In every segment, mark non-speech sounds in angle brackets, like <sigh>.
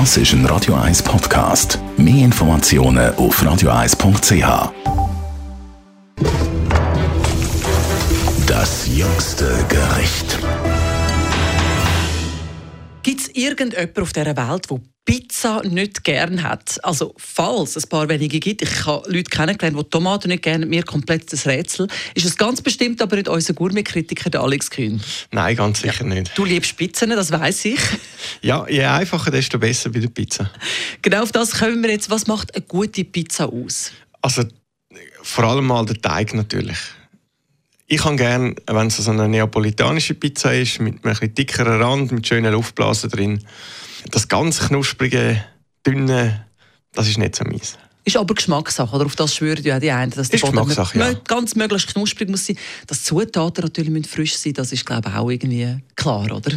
Das ist ein Radio 1 Podcast. Mehr Informationen auf radio1.ch. Das jüngste Gericht. Irgendjemanden auf dieser Welt, der Pizza nicht gern hat? Also, falls es ein paar wenige gibt, ich habe Leute kennengelernt, die Tomaten nicht gerne mir komplett das Rätsel. Ist es ganz bestimmt aber nicht unser Gourmet-Kritiker, der Alex Kühn? Nein, ganz sicher nicht. Du liebst Pizzen, das weiß ich. Ja, je einfacher, desto besser bei der Pizza. Genau auf das kommen wir jetzt. Was macht eine gute Pizza aus? Also, vor allem mal der Teig natürlich. Ich kann gerne, wenn es so eine neapolitanische Pizza ist, mit einem etwas dickeren Rand, mit schönen Luftblasen drin. Das ganz knusprige, dünne, das ist nicht so meins. Ist aber Geschmackssache, oder? Auf das schwören ja die einen, dass der Ist Boden ja. ganz möglichst knusprig muss sein. Dass die Zutaten natürlich frisch sein das ist, glaube ich, auch irgendwie klar, oder?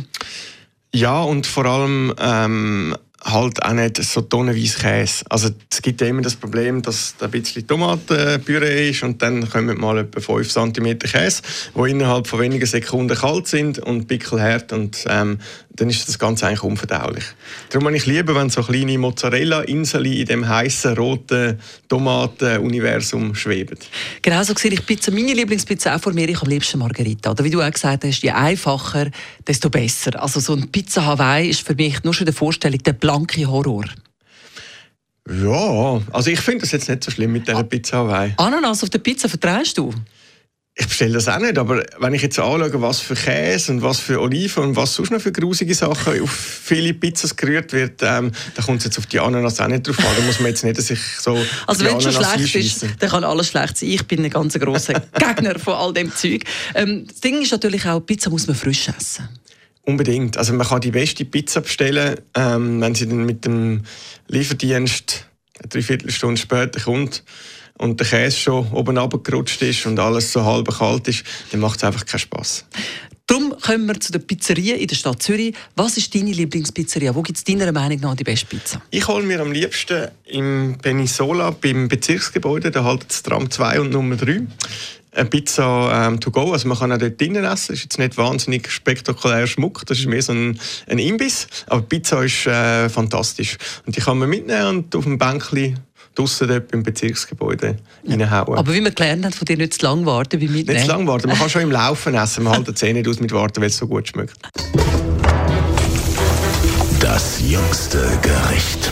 Ja, und vor allem ähm, halt auch nicht so tonnenweise Käse. Also es gibt ja immer das Problem, dass da ein bisschen Tomatenpüree ist und dann kommen mal etwa 5 cm Käse, die innerhalb von wenigen Sekunden kalt sind und pickelhart und ähm, dann ist das Ganze eigentlich unverdaulich. Darum habe ich lieber, wenn so kleine Mozzarella-Inseln in dem heißen roten Tomaten-Universum schweben. Genau so sehe ich Pizza. Meine Lieblingspizza auch vor mir, ich am liebsten Margarita. Oder wie du auch gesagt hast, je einfacher, desto besser. Also so ein Pizza Hawaii ist für mich nur schon die Vorstellung der blanke Horror. Ja, also ich finde das jetzt nicht so schlimm mit dieser Pizza Hawaii. Ananas auf der Pizza vertreibst du? Ich bestelle das auch nicht, aber wenn ich jetzt anschaue, was für Käse und was für Oliven und was sonst noch für grusige Sachen auf viele Pizzas gerührt wird, ähm, da kommt es jetzt auf die Ananas auch nicht drauf an. Da muss man jetzt nicht sich so Also wenn es schon schlecht ist, einschiessen. dann kann alles schlecht sein. Ich bin ein ganz grosser <laughs> Gegner von all dem Zeug. Ähm, das Ding ist natürlich auch, Pizza muss man frisch essen. Unbedingt. Also man kann die beste Pizza bestellen, ähm, wenn sie dann mit dem Lieferdienst eine Dreiviertelstunde später kommt und der Käse schon oben runtergerutscht ist und alles so halb kalt ist, dann macht es einfach keinen Spass. Darum kommen wir zu der Pizzeria in der Stadt Zürich. Was ist deine Lieblingspizzeria? Wo gibt es deiner Meinung nach die beste Pizza? Ich hole mir am liebsten im Penisola beim Bezirksgebäude, da halten das Tram 2 und Nummer 3, eine Pizza ähm, to go. Also man kann auch dort drinnen essen. Das ist jetzt nicht wahnsinnig spektakulär Schmuck, das ist mehr so ein, ein Imbiss. Aber die Pizza ist äh, fantastisch. Und die kann man mitnehmen und auf dem Bänkchen draussen dort beim Bezirksgebäude reinhauen. Aber wie wir gelernt haben, von dir nicht zu lang warten beim Mitnehmen. nicht zu lange warten. Man kann schon im Laufen essen. Man hält die Zähne nicht aus mit Warten, weil es so gut schmeckt. Das jüngste Gericht.